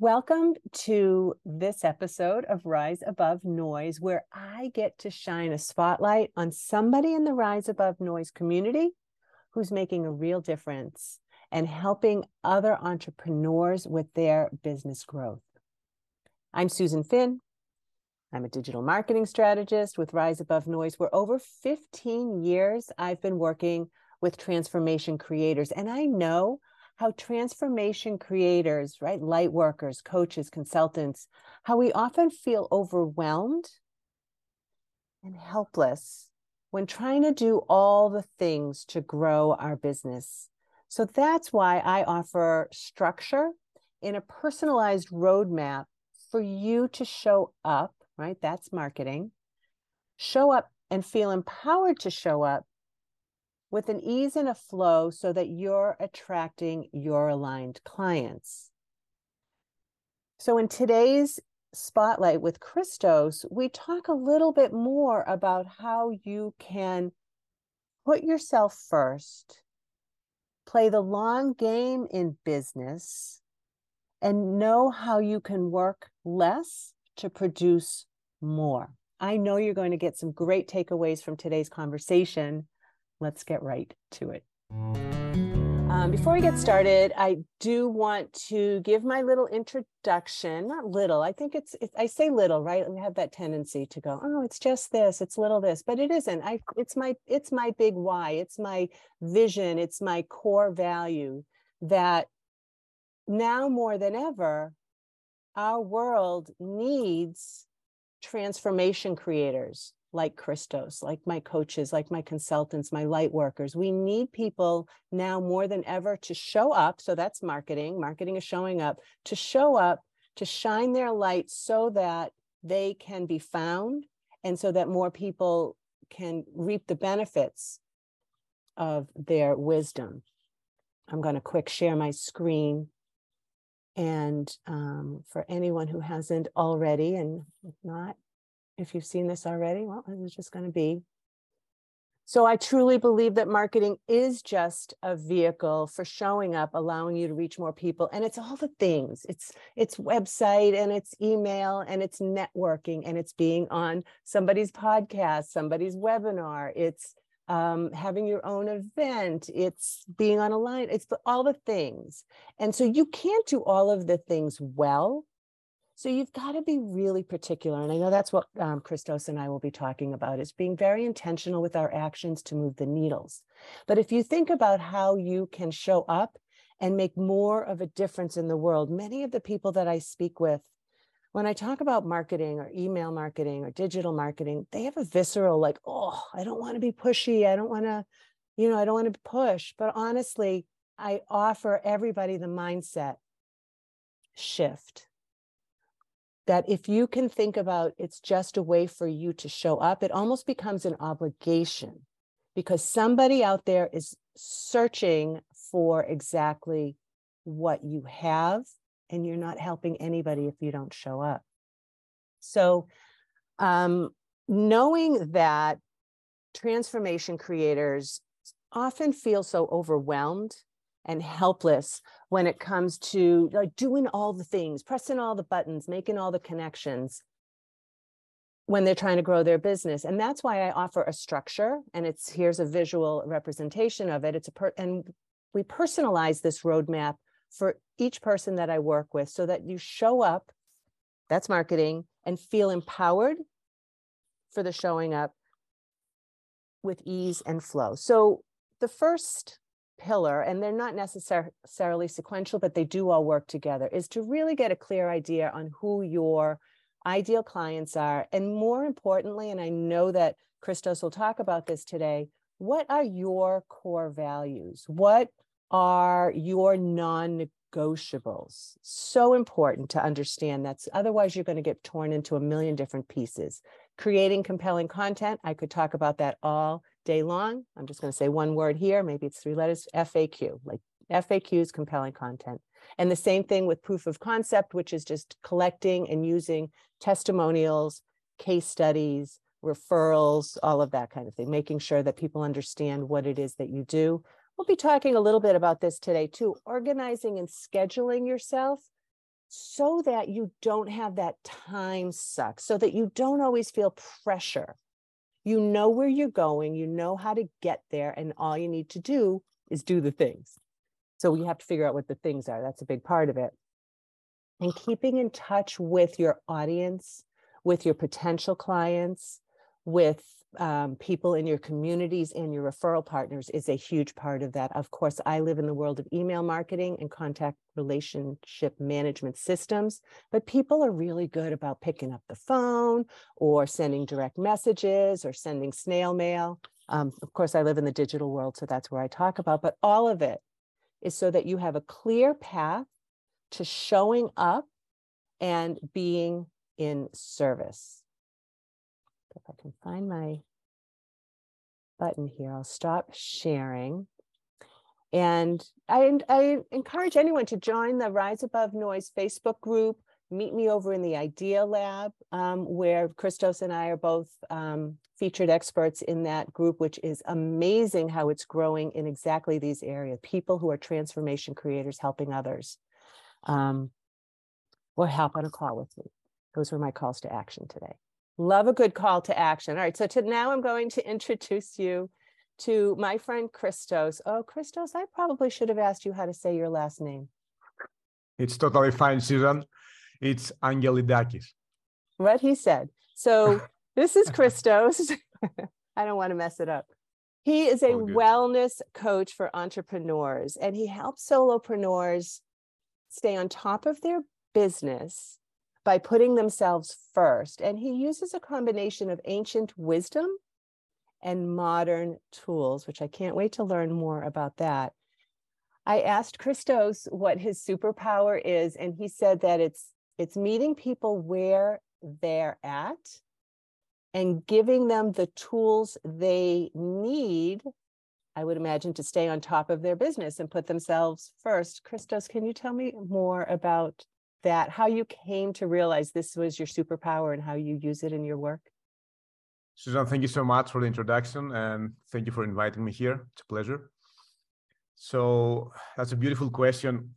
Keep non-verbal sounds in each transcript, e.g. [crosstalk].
Welcome to this episode of Rise Above Noise, where I get to shine a spotlight on somebody in the Rise Above Noise community who's making a real difference and helping other entrepreneurs with their business growth. I'm Susan Finn. I'm a digital marketing strategist with Rise Above Noise. For over 15 years, I've been working with transformation creators, and I know how transformation creators, right, light workers, coaches, consultants, how we often feel overwhelmed and helpless when trying to do all the things to grow our business. So that's why I offer structure in a personalized roadmap for you to show up, right? That's marketing. Show up and feel empowered to show up with an ease and a flow so that you're attracting your aligned clients. So, in today's spotlight with Christos, we talk a little bit more about how you can put yourself first, play the long game in business, and know how you can work less to produce more. I know you're going to get some great takeaways from today's conversation let's get right to it. Um, before we get started, I do want to give my little introduction. Not little, I think it's, it's I say little, right? We have that tendency to go, oh, it's just this, it's little this, but it isn't. I it's my it's my big why, it's my vision, it's my core value that now more than ever, our world needs transformation creators like Christos, like my coaches, like my consultants, my light workers. We need people now more than ever to show up. So that's marketing. Marketing is showing up to show up, to shine their light so that they can be found and so that more people can reap the benefits of their wisdom. I'm going to quick share my screen. And um, for anyone who hasn't already, and if not, if you've seen this already, well, it's just going to be. So I truly believe that marketing is just a vehicle for showing up, allowing you to reach more people. And it's all the things. It's it's website and it's email and it's networking and it's being on somebody's podcast, somebody's webinar. It's um, having your own event. It's being on a line. It's all the things. And so you can't do all of the things well so you've got to be really particular. And I know that's what um, Christos and I will be talking about is being very intentional with our actions to move the needles. But if you think about how you can show up and make more of a difference in the world, many of the people that I speak with, when I talk about marketing or email marketing or digital marketing, they have a visceral like, oh, I don't want to be pushy. I don't want to, you know, I don't want to push. But honestly, I offer everybody the mindset shift that if you can think about it's just a way for you to show up, it almost becomes an obligation because somebody out there is searching for exactly what you have, and you're not helping anybody if you don't show up. So, um, knowing that transformation creators often feel so overwhelmed and helpless when it comes to like doing all the things, pressing all the buttons, making all the connections when they're trying to grow their business. And that's why I offer a structure and it's here's a visual representation of it. It's a per and we personalize this roadmap for each person that I work with so that you show up, that's marketing, and feel empowered for the showing up with ease and flow. So the first pillar, and they're not necessarily sequential, but they do all work together, is to really get a clear idea on who your ideal clients are. And more importantly, and I know that Christos will talk about this today, what are your core values? What are your non negotiables? So important to understand that's otherwise you're going to get torn into a million different pieces. Creating compelling content, I could talk about that all day long. I'm just going to say one word here, maybe it's three letters FAQ, like FAQs, compelling content. And the same thing with proof of concept, which is just collecting and using testimonials, case studies, referrals, all of that kind of thing, making sure that people understand what it is that you do. We'll be talking a little bit about this today too, organizing and scheduling yourself so that you don't have that time suck, so that you don't always feel pressure. You know where you're going, you know how to get there, and all you need to do is do the things. So we have to figure out what the things are. That's a big part of it. And keeping in touch with your audience, with your potential clients, with um, people in your communities and your referral partners is a huge part of that. Of course, I live in the world of email marketing and contact relationship management systems, but people are really good about picking up the phone or sending direct messages or sending snail mail. Um, of course, I live in the digital world, so that's where I talk about, but all of it is so that you have a clear path to showing up and being in service. If I can find my button here, I'll stop sharing. And I, I encourage anyone to join the Rise Above Noise Facebook group. Meet me over in the Idea Lab, um, where Christos and I are both um, featured experts in that group, which is amazing how it's growing in exactly these areas. People who are transformation creators helping others. Um, or hop on a call with me. Those were my calls to action today. Love a good call to action. All right, so to now I'm going to [laughs] introduce you to my friend Christos. Oh, Christos, I probably should have asked you how to say your last name. It's totally fine, Susan. It's Angelidakis. What he said. So [laughs] this is Christos. [laughs] I don't want to mess it up. He is a wellness coach for entrepreneurs and he helps solopreneurs stay on top of their business by putting themselves first. And he uses a combination of ancient wisdom and modern tools, which I can't wait to learn more about that. I asked Christos what his superpower is, and he said that it's it's meeting people where they're at and giving them the tools they need I would imagine, to stay on top of their business and put themselves first. Christos, can you tell me more about that, how you came to realize this was your superpower and how you use it in your work? Susan, thank you so much for the introduction and thank you for inviting me here. It's a pleasure. So that's a beautiful question.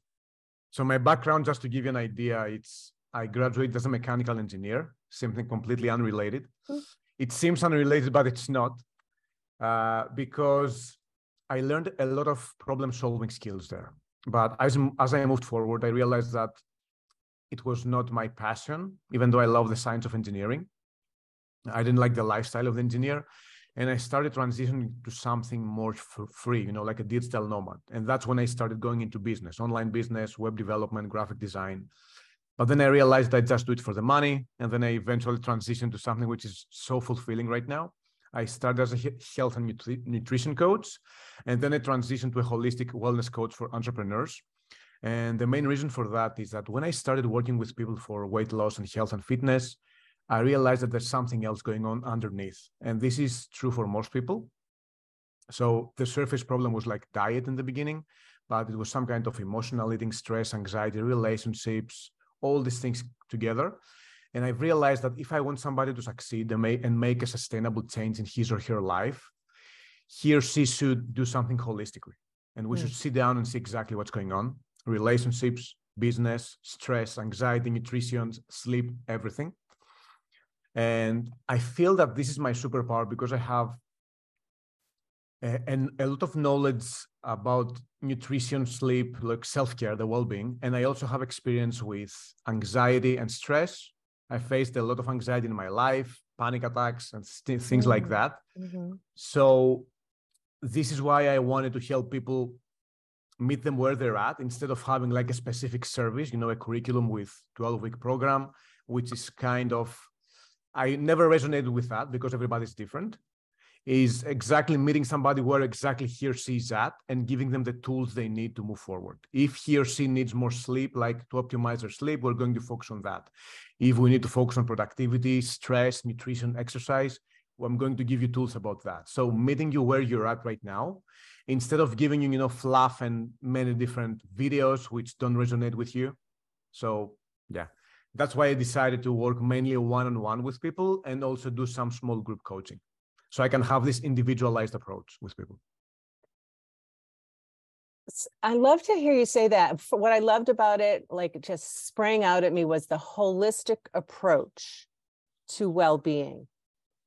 So my background, just to give you an idea, it's I graduated as a mechanical engineer, something completely unrelated. Mm-hmm. It seems unrelated, but it's not, uh, because I learned a lot of problem solving skills there. But as, as I moved forward, I realized that it was not my passion, even though I love the science of engineering. I didn't like the lifestyle of the engineer. And I started transitioning to something more free, you know, like a digital nomad. And that's when I started going into business, online business, web development, graphic design. But then I realized I just do it for the money. And then I eventually transitioned to something which is so fulfilling right now. I started as a health and nutri- nutrition coach, and then I transitioned to a holistic wellness coach for entrepreneurs. And the main reason for that is that when I started working with people for weight loss and health and fitness, I realized that there's something else going on underneath. And this is true for most people. So the surface problem was like diet in the beginning, but it was some kind of emotional eating, stress, anxiety, relationships, all these things together. And I've realized that if I want somebody to succeed and make, and make a sustainable change in his or her life, he or she should do something holistically. And we mm. should sit down and see exactly what's going on relationships, business, stress, anxiety, nutrition, sleep, everything. And I feel that this is my superpower because I have a, and a lot of knowledge about nutrition, sleep, like self-care, the well-being. And I also have experience with anxiety and stress. I faced a lot of anxiety in my life, panic attacks and st- things mm-hmm. like that. Mm-hmm. So this is why I wanted to help people meet them where they're at instead of having like a specific service, you know, a curriculum with 12 week program, which is kind of, I never resonated with that because everybody's different is exactly meeting somebody where exactly he or she is at and giving them the tools they need to move forward. If he or she needs more sleep, like to optimize their sleep, we're going to focus on that. If we need to focus on productivity, stress, nutrition, exercise, I'm going to give you tools about that. So meeting you where you're at right now, instead of giving you, you know, fluff and many different videos which don't resonate with you. So yeah, that's why I decided to work mainly one-on-one with people and also do some small group coaching. So I can have this individualized approach with people. I love to hear you say that. What I loved about it, like just sprang out at me, was the holistic approach to well being,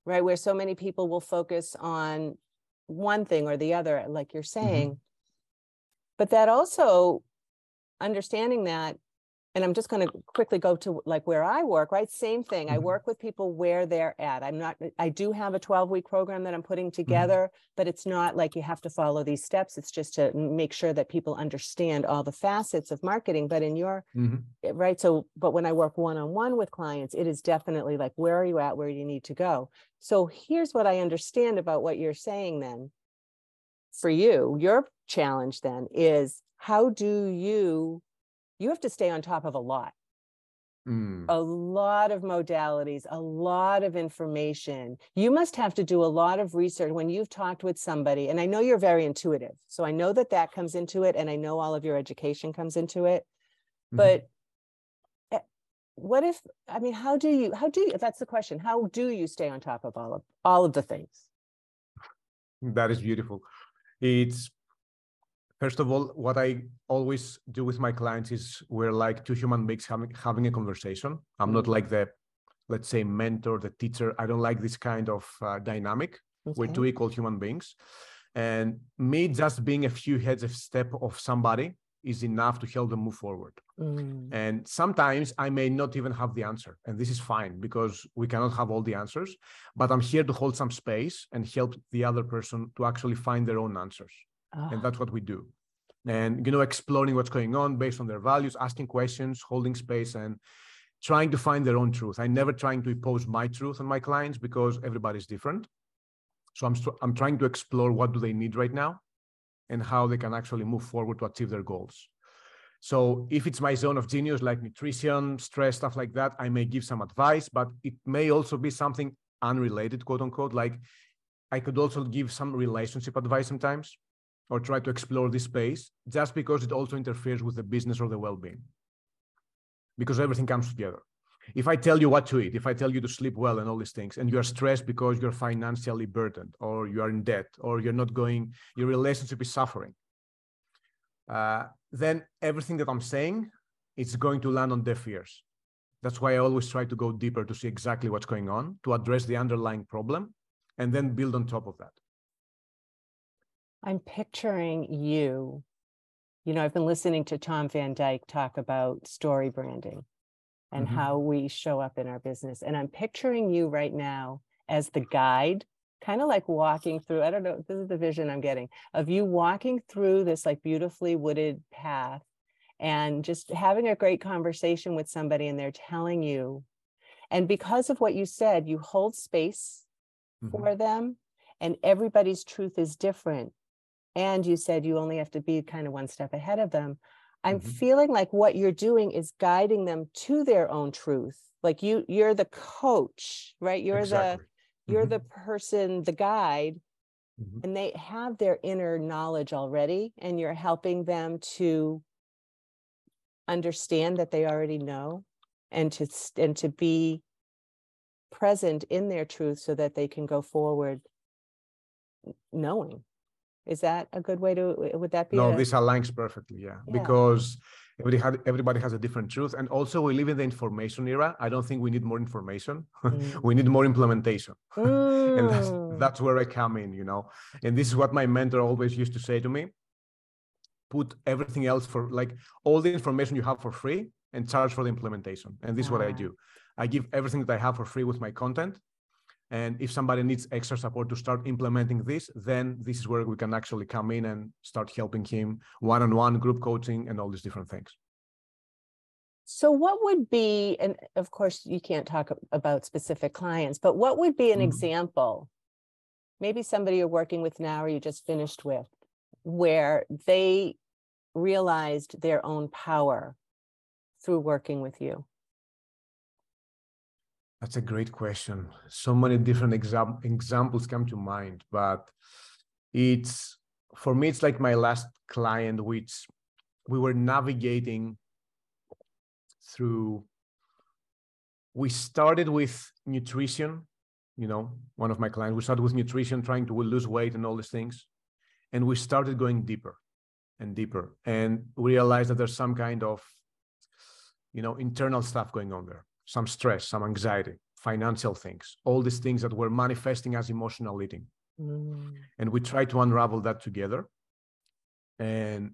right? Where so many people will focus on one thing or the other, like you're mm-hmm. saying. Mm-hmm. But that also understanding that and i'm just going to quickly go to like where i work right same thing mm-hmm. i work with people where they're at i'm not i do have a 12 week program that i'm putting mm-hmm. together mm-hmm. but it's not like you have to follow these steps it's just to make sure that people understand all the facets of marketing but in your mm-hmm. Eh, right so but when i work one-on-one with clients it is definitely like where are you at where do you need to go so here's what i understand about what you're saying then for you your challenge then is how do you you have to stay on top of a lot mm. a lot of modalities a lot of information you must have to do a lot of research when you've talked with somebody and i know you're very intuitive so i know that that comes into it and i know all of your education comes into it mm-hmm. but eh, what if i mean how do you how do you that's the question how do you stay on top of all of all of the things that is beautiful it's First of all, what I always do with my clients is we're like two human beings having, having a conversation. I'm not mm-hmm. like the, let's say, mentor, the teacher. I don't like this kind of uh, dynamic. Okay. We're two equal human beings. And me just being a few heads of step of somebody is enough to help them move forward. Mm. And sometimes I may not even have the answer. And this is fine because we cannot have all the answers. But I'm here to hold some space and help the other person to actually find their own answers oh. and that's what we do. And you know exploring what's going on based on their values asking questions holding space and trying to find their own truth. I'm never trying to impose my truth on my clients because everybody's different. So i'm i'm trying to explore what do they need right now and how they can actually move forward to achieve their goals. So if it's my zone of genius like nutrition stress stuff like that i may give some advice but it may also be something unrelated quote unquote. Like i could also give some relationship advice sometimes or try to explore this space just because it also interferes with the business or the well-being. Because everything comes together. If i tell you what to eat if i tell you to sleep well and all these things and you're stressed because you're financially burdened or you are in debt or you're not going your relationship is suffering uh, then everything that i'm saying is going to land on deaf ears. That's why i always try to go deeper to see exactly what's going on to address the underlying problem and then build on top of that I'm picturing you. You know, I've been listening to Tom Van Dyke talk about story branding and mm-hmm. how we show up in our business. And I'm picturing you right now as the guide, kind of like walking through, I don't know, this is the vision I'm getting of you walking through this like beautifully wooded path and just having a great conversation with somebody and they're telling you. And because of what you said, you hold space mm-hmm. for them and everybody's truth is different and you said you only have to be kind of one step ahead of them i'm mm-hmm. feeling like what you're doing is guiding them to their own truth like you you're the coach right you're exactly. the you're mm-hmm. the person the guide mm-hmm. and they have their inner knowledge already and you're helping them to understand that they already know and to and to be present in their truth so that they can go forward knowing is that a good way to, would that be? No, a... this aligns perfectly. Yeah. yeah. Because everybody, had, everybody has a different truth. And also we live in the information era. I don't think we need more information. [laughs] Mm. we need more implementation. Mm. [laughs] and that's, mm. that's where I come in, you know, and this is what my mentor always used to say to me, put everything else for like all the information you have for free and charge for the implementation. And this is what I do. I give everything that I have for free with my content and if somebody needs extra support to start implementing this, then this is where we can actually come in and start helping him one on one, group coaching, and all these different things. So, what would be, and of course, you can't talk about specific clients, but what would be an mm-hmm. example? Maybe somebody you're working with now or you just finished with, where they realized their own power through working with you? That's a great question. So many different exam- examples come to mind, but it's for me, it's like my last client, which we were navigating through. We started with nutrition, you know, one of my clients. We started with nutrition, trying to lose weight and all these things. And we started going deeper. and deeper and we realize that there's some kind of you know internal stuff going on there some stress some anxiety financial things all these things that were manifesting as emotional eating. Mm. and we try to unravel that together and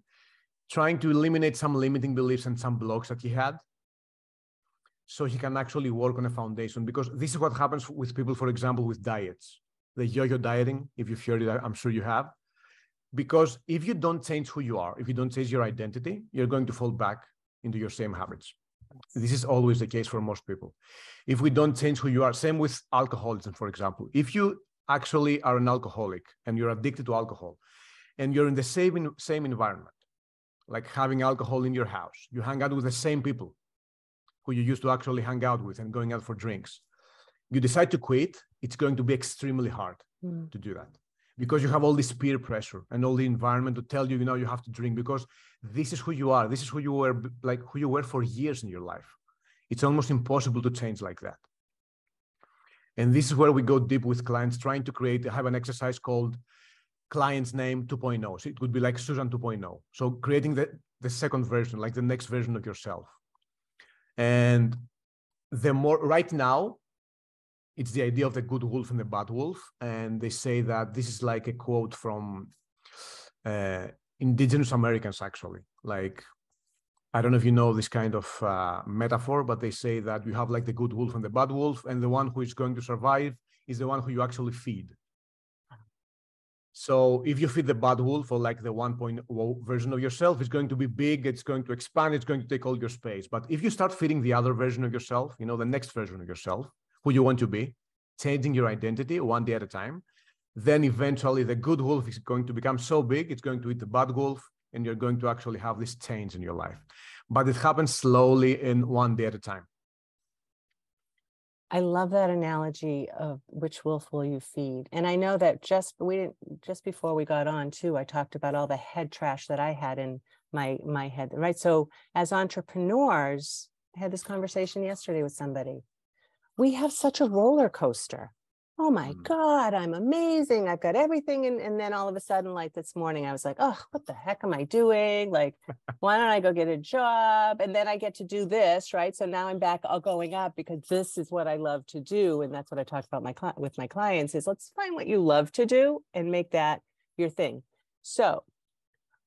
trying to eliminate some limiting beliefs and some blocks that he had so he can actually work on a foundation. Because this is what happens with people for example with diets the yo-yo dieting if you've heard it i'm sure you have. Because if you don't change who you are if you don't change your identity you're going to fall back into your same habits this is always the case for most people. If we don't change who you are same with alcoholism for example. If you actually are an alcoholic and you're addicted to alcohol and you're in the same same environment like having alcohol in your house you hang out with the same people who you used to actually hang out with and going out for drinks you decide to quit it's going to be extremely hard mm. to do that because you have all this peer pressure and all the environment to tell you you know you have to drink because this is who you are. This is who you were like who you were for years in your life. It's almost impossible to change like that. And this is where we go deep with clients trying to create have an exercise called client's name 2.0 so it would be like susan 2.0 so creating the the second version like the next version of yourself. And the more right now it's the idea of the good wolf and the bad wolf and they say that this is like a quote from uh, indigenous americans actually like i don't know if you know this kind of uh, metaphor but they say that you have like the good wolf and the bad wolf and the one who is going to survive is the one who you actually feed so if you feed the bad wolf or like the 1.0 version of yourself, it's going to be big, it's going to expand, it's going to take all your space. But if you start feeding the other version of yourself, you know, the next version of yourself, who you want to be, changing your identity one day at a time, then eventually the good wolf is going to become so big, it's going to eat the bad wolf, and you're going to actually have this change in your life. But it happens slowly in one day at a time. I love that analogy of which wolf will you feed. And I know that just we didn't just before we got on too, I talked about all the head trash that I had in my my head, right? So as entrepreneurs, I had this conversation yesterday with somebody. We have such a roller coaster oh my mm. God, I'm amazing. I've got everything. And, and then all of a sudden, like this morning, I was like, oh, what the heck am I doing? Like, why don't I go get a job? And then I get to do this, right? So now I'm back all going up because this is what I love to do. And that's what I talk about my with my clients is let's find what you love to do and make that your thing. So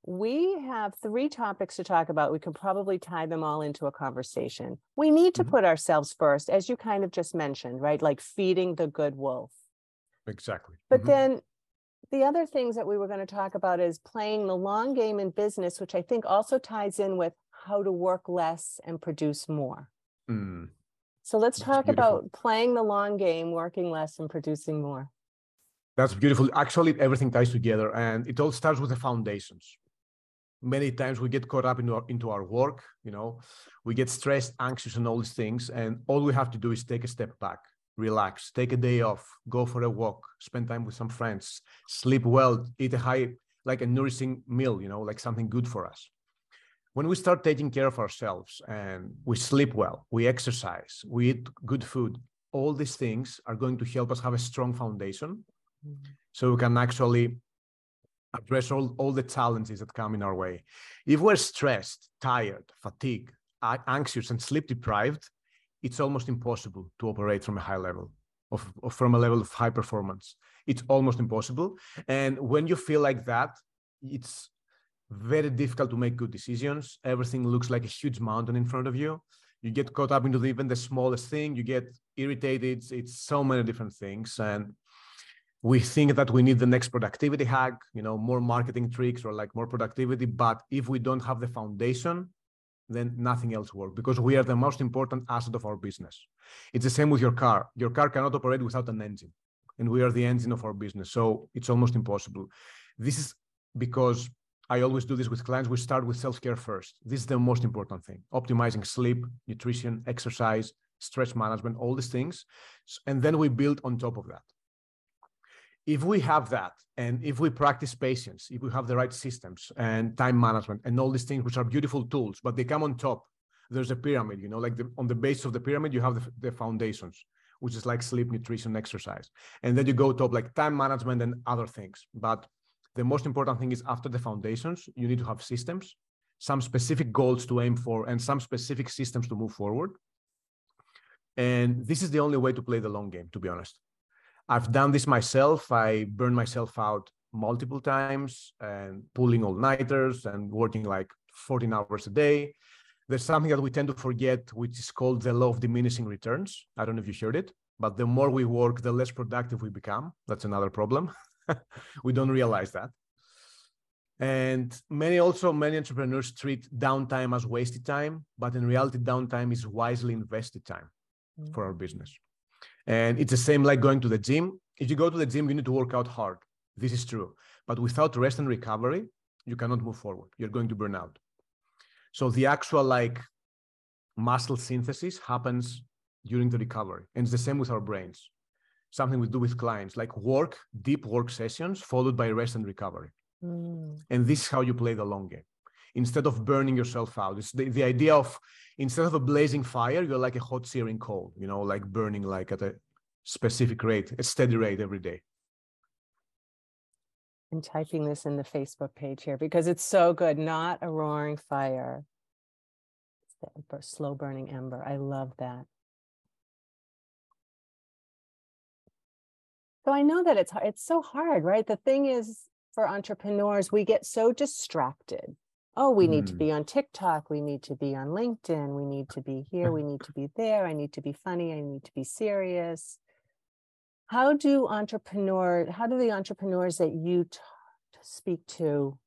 we have three topics to talk about. We can probably tie them all into a conversation. We need to mm-hmm. put ourselves first, as you kind of just mentioned, right? Like feeding the good wolf. Exactly. But mm-hmm. then the other things that we were going to talk about is playing the long game in business, which I think also ties in with how to work less and produce more. Mm. So let's That's talk beautiful. about playing the long game, working less and producing more. That's beautiful. Actually, everything ties together and it all starts with the foundations many times we get caught up into our, into our work you know? We get stressed anxious and all these things and all we have to do is take a step back relax take a day off go for a walk spend time with some friends sleep well eat a high like a nourishing meal you know like something good for us. When we start taking care of ourselves and we sleep well we exercise we eat good food all these things are going to help us have a strong foundation. Mm-hmm. so we can actually address all, all the challenges that come in our way. If we're stressed, tired, fatigued, anxious, and sleep deprived, it's almost impossible to operate from a high level, of, of, from a level of high performance. It's almost impossible. And when you feel like that, it's very difficult to make good decisions. Everything looks like a huge mountain in front of you. You get caught up into even the smallest thing. You get irritated. It's, it's so many different things. And we think that we need the next productivity hack you know more marketing tricks or like more productivity but if we don't have the foundation then nothing else works because we are the most important asset of our business. It's the same with your car. Your car cannot operate without an engine and we are the engine of our business so it's almost impossible. This is because i always do this with clients. We start with self-care first. This is the most important thing. Optimizing sleep nutrition exercise stress management all these things and then we build on top of that if we have that and if we practice patience if we have the right systems and time management and all these things which are beautiful tools but they come on top there's a pyramid you know like the, on the base of the pyramid you have the, the foundations which is like sleep nutrition exercise and then you go top like time management and other things but the most important thing is after the foundations, you need to have systems, some specific goals to aim for, and some specific systems to move forward. And this is the only way to play the long game, to be honest. I've done this myself. I burned myself out multiple times and pulling all nighters and working like 14 hours a day. There's something that we tend to forget, which is called the law of diminishing returns. I don't know if you heard it, but the more we work, the less productive we become. That's another problem. [laughs] we don't realize that. And many also many entrepreneurs treat downtime as wasted time, but in reality, downtime is wisely invested time mm-hmm. for our business. And it's the same like going to the gym. If you go to the gym, you need to work out hard. This is true. But without rest and recovery, you cannot move forward. You're going to burn out. So the actual like muscle synthesis happens during the recovery. And it's the same with our brains. Something we do with clients, like work, deep work sessions, followed by rest and recovery. Mm. And this is how you play the long game. Instead of burning yourself out, it's the, the idea of instead of a blazing fire, you're like a hot searing coal, you know, like burning like at a specific rate, a steady rate every day. I'm typing this in the Facebook page here because it's so good. Not a roaring fire. It's the slow burning ember. I love that. So I know that it's it's so hard, right? The thing is for entrepreneurs, we get so distracted. Oh, we need mm. to be on TikTok, we need to be on LinkedIn, we need to be here, we need to be there, I need to be funny, I need to be serious. How do entrepreneur how do the entrepreneurs that you t- speak to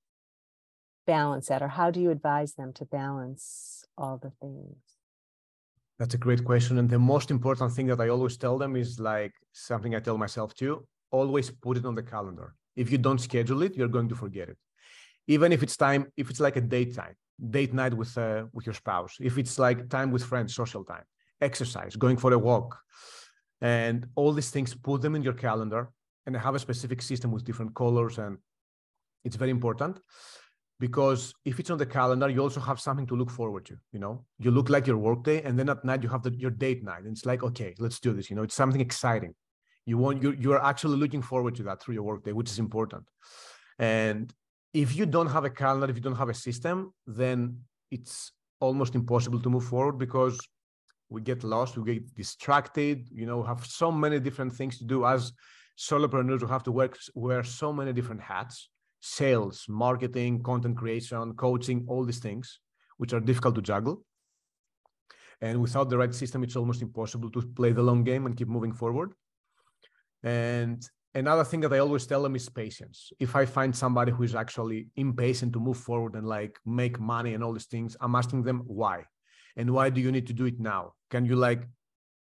balance that or how do you advise them to balance all the things? That's a great question. And the most important thing that I always tell them is like something I tell myself too always put it on the calendar. If you don't schedule it, you're going to forget it. Even if it's time, if it's like a date time, date night with uh, with your spouse, if it's like time with friends, social time, exercise, going for a walk, and all these things, put them in your calendar and have a specific system with different colors. And it's very important because if it's on the calendar you also have something to look forward to you know? You look like your workday and then at night you have the, your date night and it's like okay let's do this you know? It's something exciting. You want you you're actually looking forward to that through your workday which is important. And if you don't have a calendar if you don't have a system then it's almost impossible to move forward because we get lost we get distracted you know have so many different things to do as solopreneurs who have to work wear so many different hats sales, marketing, content creation, coaching, all these things, which are difficult to juggle. And without the right system, it's almost impossible to play the long game and keep moving forward. And another thing that I always tell them is patience. If I find somebody who is actually impatient to move forward and like make money and all these things, I'm asking them why. And why do you need to do it now? Can you like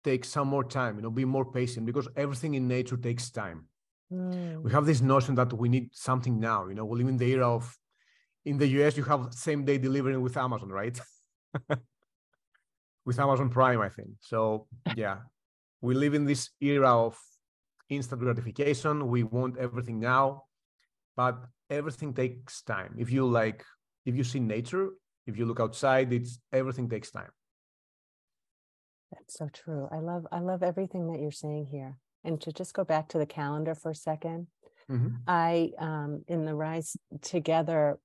take some more time, you know, be more patient because everything in nature takes time. Mm. We have this notion that we need something now. You know, we live in the era of, in the US, you have same day delivery with Amazon, right? [laughs] with Amazon Prime, I think. So yeah, we live in this era of instant gratification. We want everything now, but everything takes time. If you like, if you see nature, if you look outside, it's everything takes time. That's so true. I love I love everything that you're saying here and to just go back to the calendar for a 2nd mm-hmm. I, um, in the Rise Together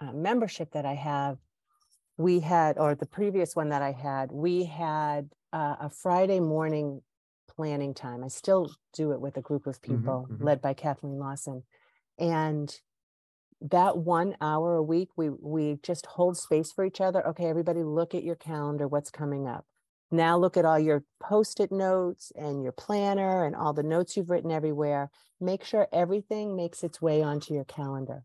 uh, membership that I have, we had, or the previous one that I had, we had uh, a Friday morning planning time. I still do it with a group of mm-hmm, people mm-hmm, led by Kathleen Lawson. And that one hour a week, we we just hold space for each other. Okay, everybody look at your calendar, what's coming up. Now look at all your post it notes and your planner and all the notes you've written everywhere. Make sure everything makes its way onto your calendar.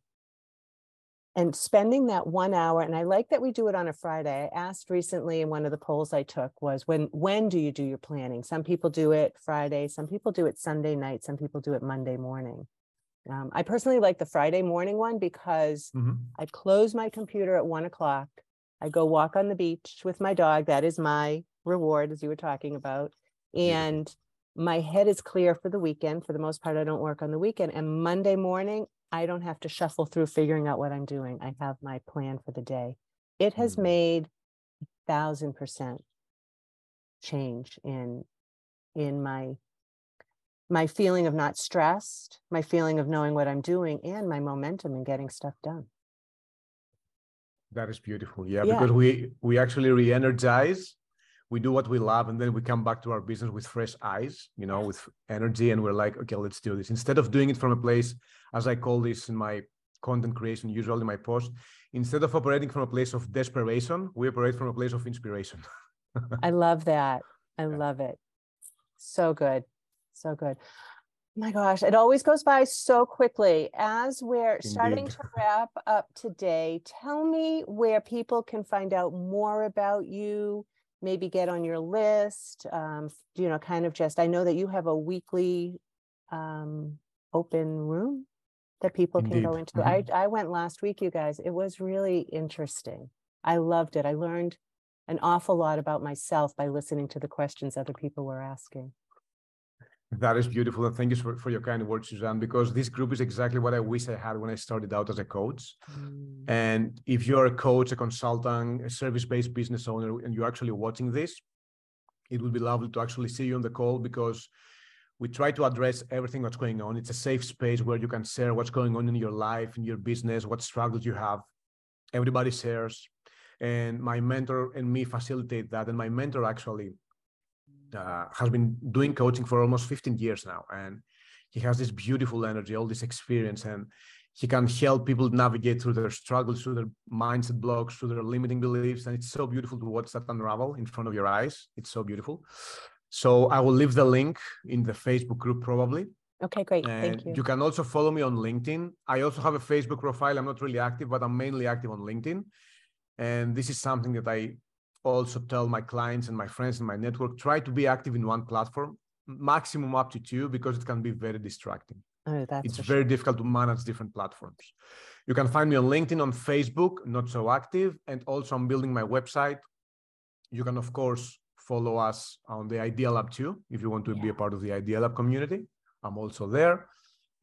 And spending that one hour, and I like that we do it on a Friday. I asked recently in one of the polls I took was when when do you do your planning? Some people do it Friday, some people do it Sunday night, some people do it Monday morning. Um, I personally like the Friday morning one because mm-hmm. I close my computer at one o'clock. I go walk on the beach with my dog. That is my reward, as you were talking about. And my head is clear for the weekend. For the most part, I don't work on the weekend. And Monday morning, I don't have to shuffle through figuring out what I'm doing. I have my plan for the day. It has mm-hmm. made thousand percent change in in my my feeling of not stressed, my feeling of knowing what I'm doing, and my momentum in getting stuff done. That is beautiful. Yeah, Yeah. because we we actually re-energize. We do what we love, and then we come back to our business with fresh eyes, you know, with energy, and we're like, okay, let's do this. Instead of doing it from a place, as I call this in my content creation, usually my post, instead of operating from a place of desperation, we operate from a place of inspiration. [laughs] I love that. I Yeah. love it. So good. So good. Oh my gosh, it always goes by so quickly. As we're starting to wrap up today, tell me where people can find out more about you, maybe get on your list. Um, you know, kind of just, I know that you have a weekly um, open room that people can go Indeed. Mm-hmm. into. I, I went last week, you guys. It was really interesting. I loved it. I learned an awful lot about myself by listening to the questions other people were asking. That is beautiful. And thank you for, for your kind words, Suzanne, because this group is exactly what I wish I had when I started out as a coach. Mm, And if you're a coach, a consultant, a service-based business owner, and you're actually watching this, it would be lovely to actually see you on the call because we try to address everything that's going on. It's a safe space where you can share what's going on in your life, in your business, what struggles you have. Everybody shares. And my mentor and me facilitate that. And my mentor actually uh, has been doing coaching for almost 15 years now. And he has this beautiful energy, all this experience, and he can help people navigate through their struggles, through their mindset blocks, through their limiting beliefs. And it's so beautiful to watch that unravel in front of your eyes. It's so beautiful. So I will leave the link in the Facebook group probably. Okay, great. And Thank you. you can also follow me on LinkedIn. I also have a Facebook profile. I'm not really active, but I'm mainly active on LinkedIn. And this is something that I also tell my clients and my friends in my network try to be active in one platform, maximum up to two, because it can be very distracting. Oh, that's it's very sure. difficult to manage different platforms. You can find me on LinkedIn, on Facebook, not so active. And also, I'm building my website. You can, of course, follow us on the Idea Lab too, if you want to be a part of the Idea Lab community. I'm also there.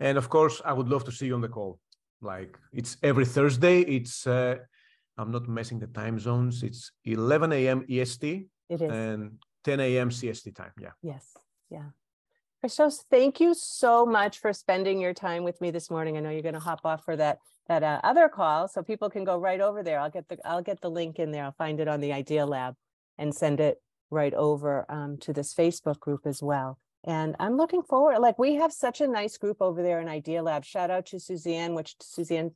And of course, I would love to see you on the call. Like it's every Thursday. It's, uh, I'm not messing the time zones. It's 11 a.m. EST It is. and 10 a.m. CST time. Yeah. Yes. Yeah. Christos, thank you so much for spending your time with me this morning. I know you're going to hop off for that that uh, other call, so people can go right over there. I'll get the I'll get the link in there. I'll find it on the Idea Lab and send it right over um, to this Facebook group as well. And I'm looking forward. Like we have such a nice group over there in Idea Lab. Shout out to Suzanne, which Suzanne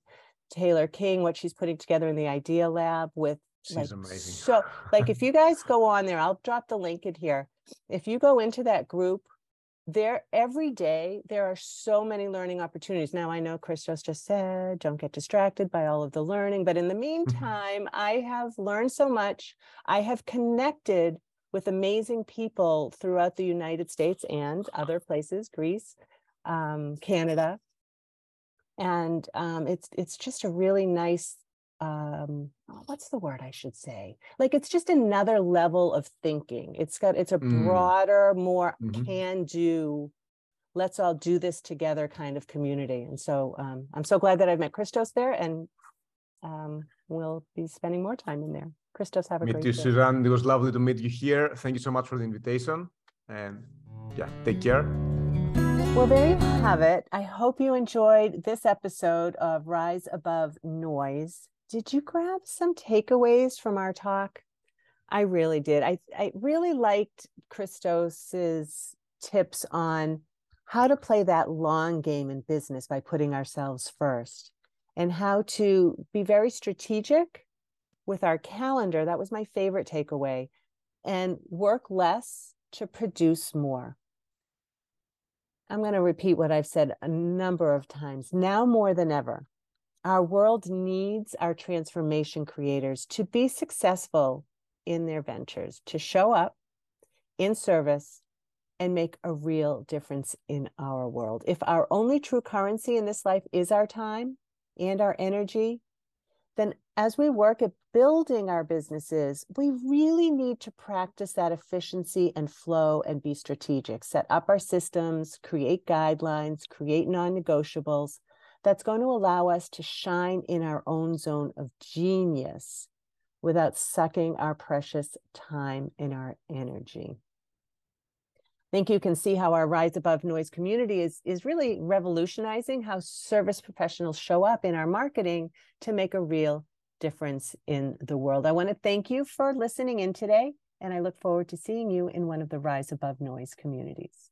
Taylor King, what she's putting together in the Idea Lab with She's like amazing. so like if you guys go on there i'll drop the link in here. If you go into that group there every day there are so many learning opportunities. Now i know christos just said don't get distracted by all of the learning but in the meantime i have learned so much. I have connected with amazing people throughout the united states and other places greece um, canada and um, it's it's just a really nice um oh, what's the word i should say like it's just another level of thinking it's got it's a Mm. broader more Mhm. can do let's all do this together kind of community and so um i'm so glad that i've met christos there and um we'll be spending more time in there christos have a Me great too, day Suzanne. It was lovely to meet you here. Thank you so much for the invitation. And yeah, take care. Well, there you have it. I hope you enjoyed this episode of Rise Above Noise. Did you grab some takeaways from our talk? I really did. I, I really liked Christos's tips on how to play that long game in business by putting ourselves first and how to be very strategic with our calendar. That was my favorite takeaway and work less to produce more. I'm going to repeat what I've said a number of times. Now more than ever, our world needs our transformation creators to be successful in their ventures, to show up in service and make a real difference in our world. If our only true currency in this life is our time and our energy, then as we work at building our businesses, we really need to practice that efficiency and flow and be strategic, set up our systems, create guidelines, create non negotiables that's going to allow us to shine in our own zone of genius without sucking our precious time and our energy. I think you can see how our Rise Above Noise community is, is really revolutionizing how service professionals show up in our marketing to make a real difference in the world. I want to thank you for listening in today, and I look forward to seeing you in one of the Rise Above Noise communities.